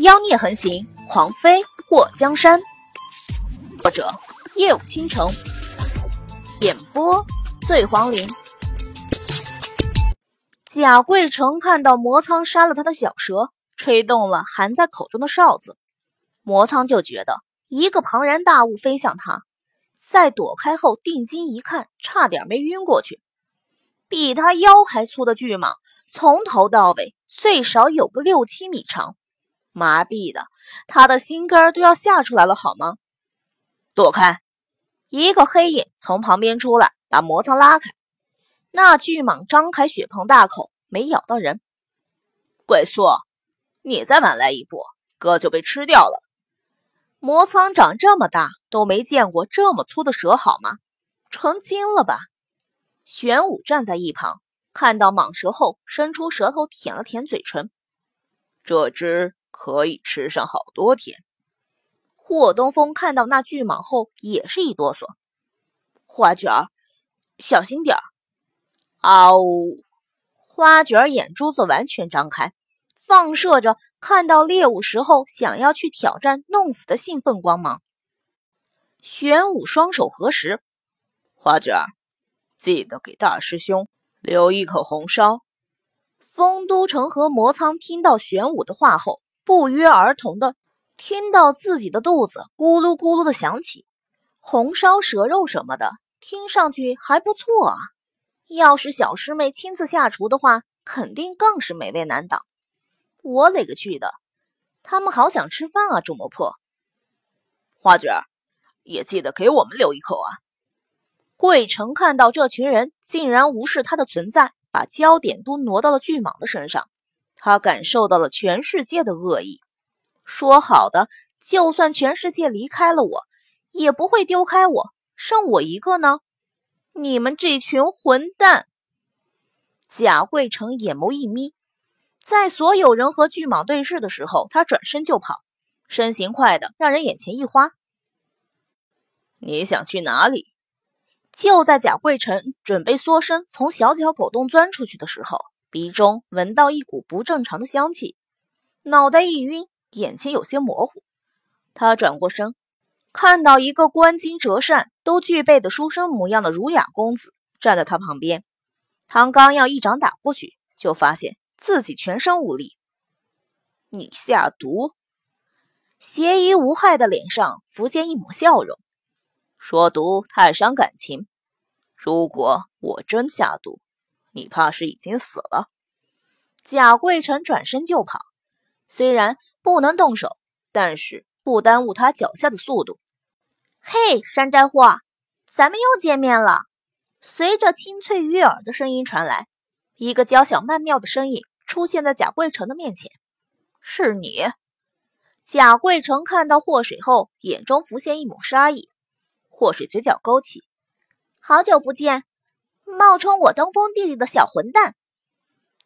妖孽横行，狂飞过江山。作者：夜舞倾城，演播：醉黄林。贾贵成看到魔苍杀了他的小蛇，吹动了含在口中的哨子，魔苍就觉得一个庞然大物飞向他，在躲开后定睛一看，差点没晕过去。比他腰还粗的巨蟒，从头到尾最少有个六七米长。麻痹的，他的心肝都要吓出来了，好吗？躲开！一个黑影从旁边出来，把魔苍拉开。那巨蟒张开血盆大口，没咬到人。鬼宿，你再晚来一步，哥就被吃掉了。魔苍长这么大都没见过这么粗的蛇，好吗？成精了吧？玄武站在一旁，看到蟒蛇后，伸出舌头舔了舔嘴唇。这只。可以吃上好多天。霍东风看到那巨蟒后，也是一哆嗦。花卷儿，小心点儿！啊呜！花卷儿眼珠子完全张开，放射着看到猎物时候想要去挑战弄死的兴奋光芒。玄武双手合十，花卷儿，记得给大师兄留一口红烧。丰都城和魔苍听到玄武的话后。不约而同的听到自己的肚子咕噜咕噜的响起，红烧蛇肉什么的，听上去还不错啊。要是小师妹亲自下厨的话，肯定更是美味难挡。我勒个去的，他们好想吃饭啊！这么破，花卷也记得给我们留一口啊。桂成看到这群人竟然无视他的存在，把焦点都挪到了巨蟒的身上。他感受到了全世界的恶意。说好的，就算全世界离开了我，也不会丢开我，剩我一个呢？你们这群混蛋！贾贵成眼眸一眯，在所有人和巨蟒对视的时候，他转身就跑，身形快的让人眼前一花。你想去哪里？就在贾贵成准备缩身从小脚狗洞钻出去的时候。鼻中闻到一股不正常的香气，脑袋一晕，眼前有些模糊。他转过身，看到一个冠巾折扇都具备的书生模样的儒雅公子站在他旁边。唐刚要一掌打过去，就发现自己全身无力。你下毒？邪医无害的脸上浮现一抹笑容，说毒太伤感情。如果我真下毒。你怕是已经死了。贾贵成转身就跑，虽然不能动手，但是不耽误他脚下的速度。嘿，山寨货，咱们又见面了！随着清脆悦耳的声音传来，一个娇小曼妙的身影出现在贾贵成的面前。是你？贾贵成看到祸水后，眼中浮现一抹杀意。祸水嘴角勾起，好久不见。冒充我登峰弟弟的小混蛋，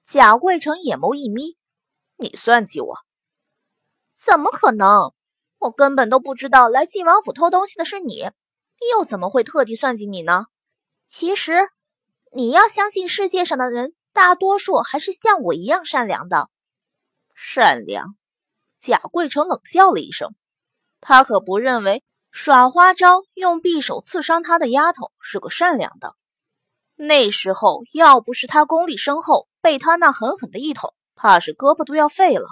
贾贵成眼眸一眯：“你算计我？怎么可能？我根本都不知道来晋王府偷东西的是你，又怎么会特地算计你呢？其实，你要相信世界上的人大多数还是像我一样善良的。善良？”贾贵成冷笑了一声，他可不认为耍花招用匕首刺伤他的丫头是个善良的。那时候要不是他功力深厚，被他那狠狠的一捅，怕是胳膊都要废了。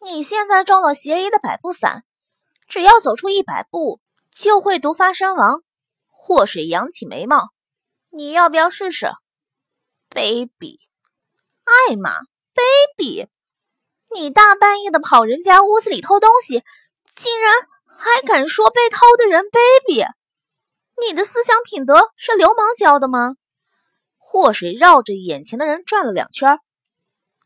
你现在中了邪医的百步散，只要走出一百步就会毒发身亡。祸水扬起眉毛，你要不要试试？卑鄙，艾玛，卑鄙！你大半夜的跑人家屋子里偷东西，竟然还敢说被偷的人卑鄙！你的思想品德是流氓教的吗？祸水绕着眼前的人转了两圈。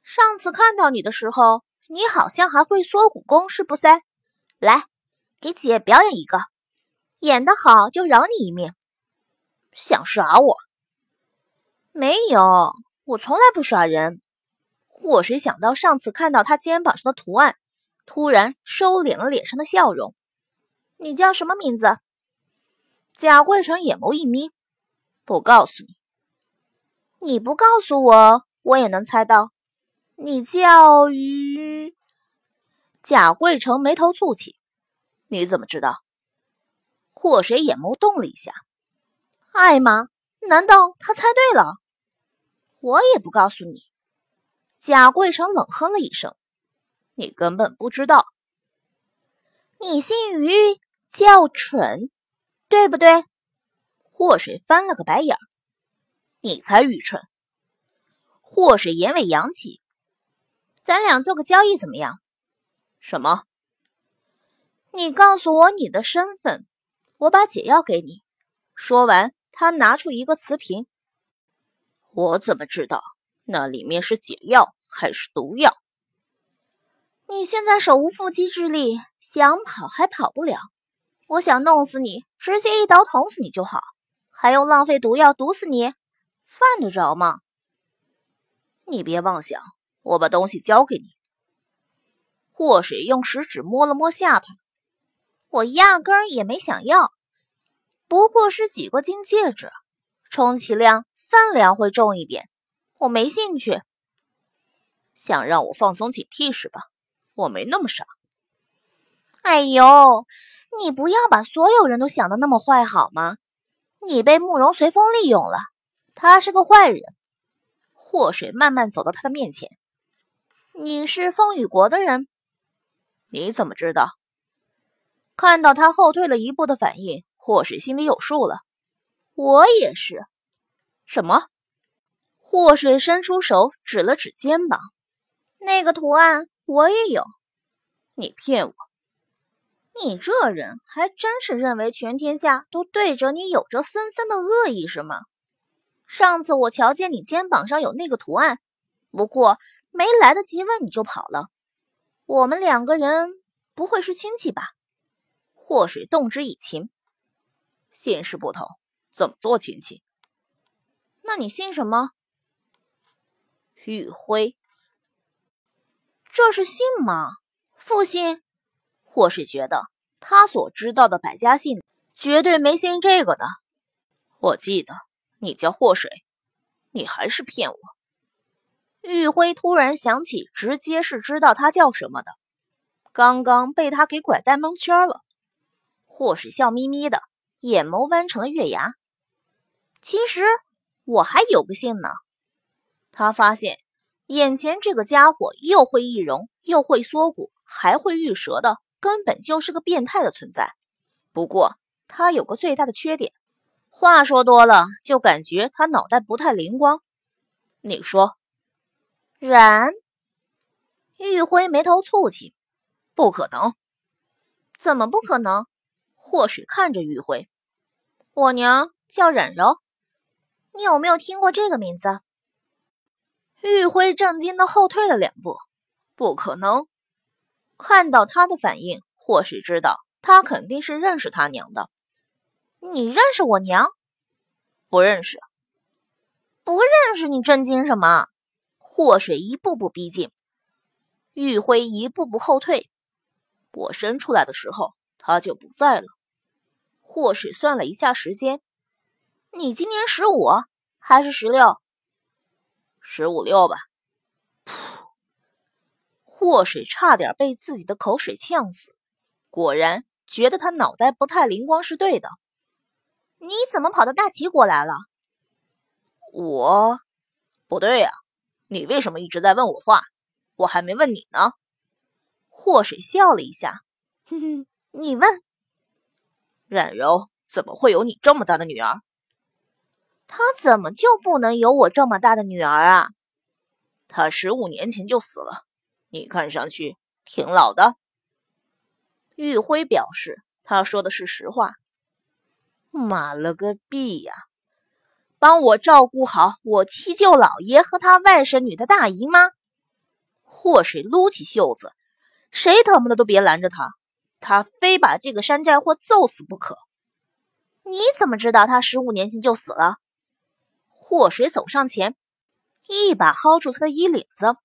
上次看到你的时候，你好像还会缩骨功，是不噻？来，给姐表演一个，演得好就饶你一命。想耍我？没有，我从来不耍人。祸水想到上次看到他肩膀上的图案，突然收敛了脸上的笑容。你叫什么名字？贾贵成眼眸一眯，不告诉你。你不告诉我，我也能猜到。你叫于贾贵成眉头蹙起：“你怎么知道？”祸水眼眸动了一下：“艾玛，难道他猜对了？”我也不告诉你。贾贵成冷哼了一声：“你根本不知道。你姓于，叫蠢，对不对？”祸水翻了个白眼儿：“你才愚蠢。”祸水眼尾扬起：“咱俩做个交易怎么样？”“什么？”“你告诉我你的身份，我把解药给你。”说完，他拿出一个瓷瓶。我怎么知道那里面是解药还是毒药？你现在手无缚鸡之力，想跑还跑不了。我想弄死你，直接一刀捅死你就好，还用浪费毒药毒死你，犯得着吗？你别妄想，我把东西交给你。祸水用食指摸了摸下巴，我压根儿也没想要，不过是几个金戒指，充其量。分量会重一点，我没兴趣。想让我放松警惕是吧？我没那么傻。哎呦，你不要把所有人都想的那么坏好吗？你被慕容随风利用了，他是个坏人。祸水慢慢走到他的面前。你是风雨国的人？你怎么知道？看到他后退了一步的反应，祸水心里有数了。我也是。什么？祸水伸出手指了指肩膀，那个图案我也有。你骗我！你这人还真是认为全天下都对着你有着森森的恶意是吗？上次我瞧见你肩膀上有那个图案，不过没来得及问你就跑了。我们两个人不会是亲戚吧？祸水动之以情。现实不同，怎么做亲戚？那你姓什么？玉辉，这是姓吗？复姓？或是觉得他所知道的百家姓绝对没姓这个的。我记得你叫祸水，你还是骗我。玉辉突然想起，直接是知道他叫什么的，刚刚被他给拐带蒙圈了。祸水笑眯眯的，眼眸弯成了月牙。其实。我还有个姓呢。他发现眼前这个家伙又会易容，又会缩骨，还会玉蛇的，根本就是个变态的存在。不过他有个最大的缺点，话说多了就感觉他脑袋不太灵光。你说，冉？玉辉眉头蹙起，不可能。怎么不可能？或许看着玉辉，我娘叫冉柔。你有没有听过这个名字？玉辉震惊的后退了两步。不可能！看到他的反应，或许知道他肯定是认识他娘的。你认识我娘？不认识。不认识？你震惊什么？祸水一步步逼近，玉辉一步步后退。我生出来的时候，他就不在了。祸水算了一下时间。你今年十五还是十六？十五六吧。祸水差点被自己的口水呛死。果然觉得他脑袋不太灵光是对的。你怎么跑到大齐国来了？我不对呀。你为什么一直在问我话？我还没问你呢。祸水笑了一下，哼哼，你问。冉柔怎么会有你这么大的女儿？他怎么就不能有我这么大的女儿啊？他十五年前就死了，你看上去挺老的。玉辉表示他说的是实话。妈了个逼呀！帮我照顾好我七舅老爷和他外甥女的大姨妈。祸水撸起袖子，谁他妈的都别拦着他，他非把这个山寨货揍死不可。你怎么知道他十五年前就死了？祸水走上前，一把薅住他的衣领子。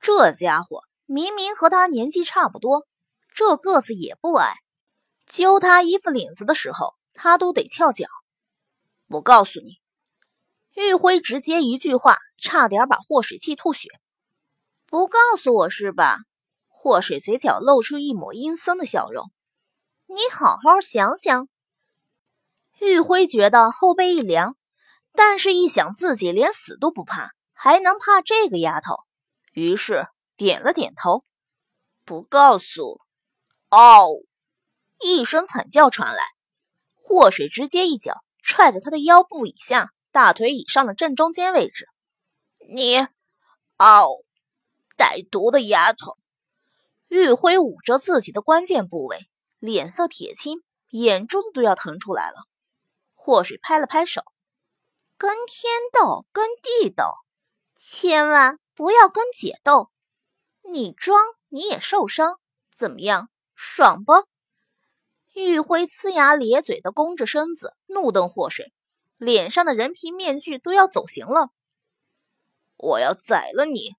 这家伙明明和他年纪差不多，这个子也不矮，揪他衣服领子的时候，他都得翘脚。我告诉你，玉辉直接一句话，差点把祸水气吐血。不告诉我是吧？祸水嘴角露出一抹阴森的笑容。你好好想想。玉辉觉得后背一凉，但是一想自己连死都不怕，还能怕这个丫头？于是点了点头，不告诉。哦，一声惨叫传来，祸水直接一脚踹在他的腰部以下、大腿以上的正中间位置。你，哦，歹毒的丫头！玉辉捂着自己的关键部位，脸色铁青，眼珠子都要疼出来了。祸水拍了拍手：“跟天斗，跟地斗，千万不要跟姐斗。你装你也受伤，怎么样？爽不？”玉辉呲牙咧嘴的弓着身子，怒瞪祸水，脸上的人皮面具都要走形了。我要宰了你！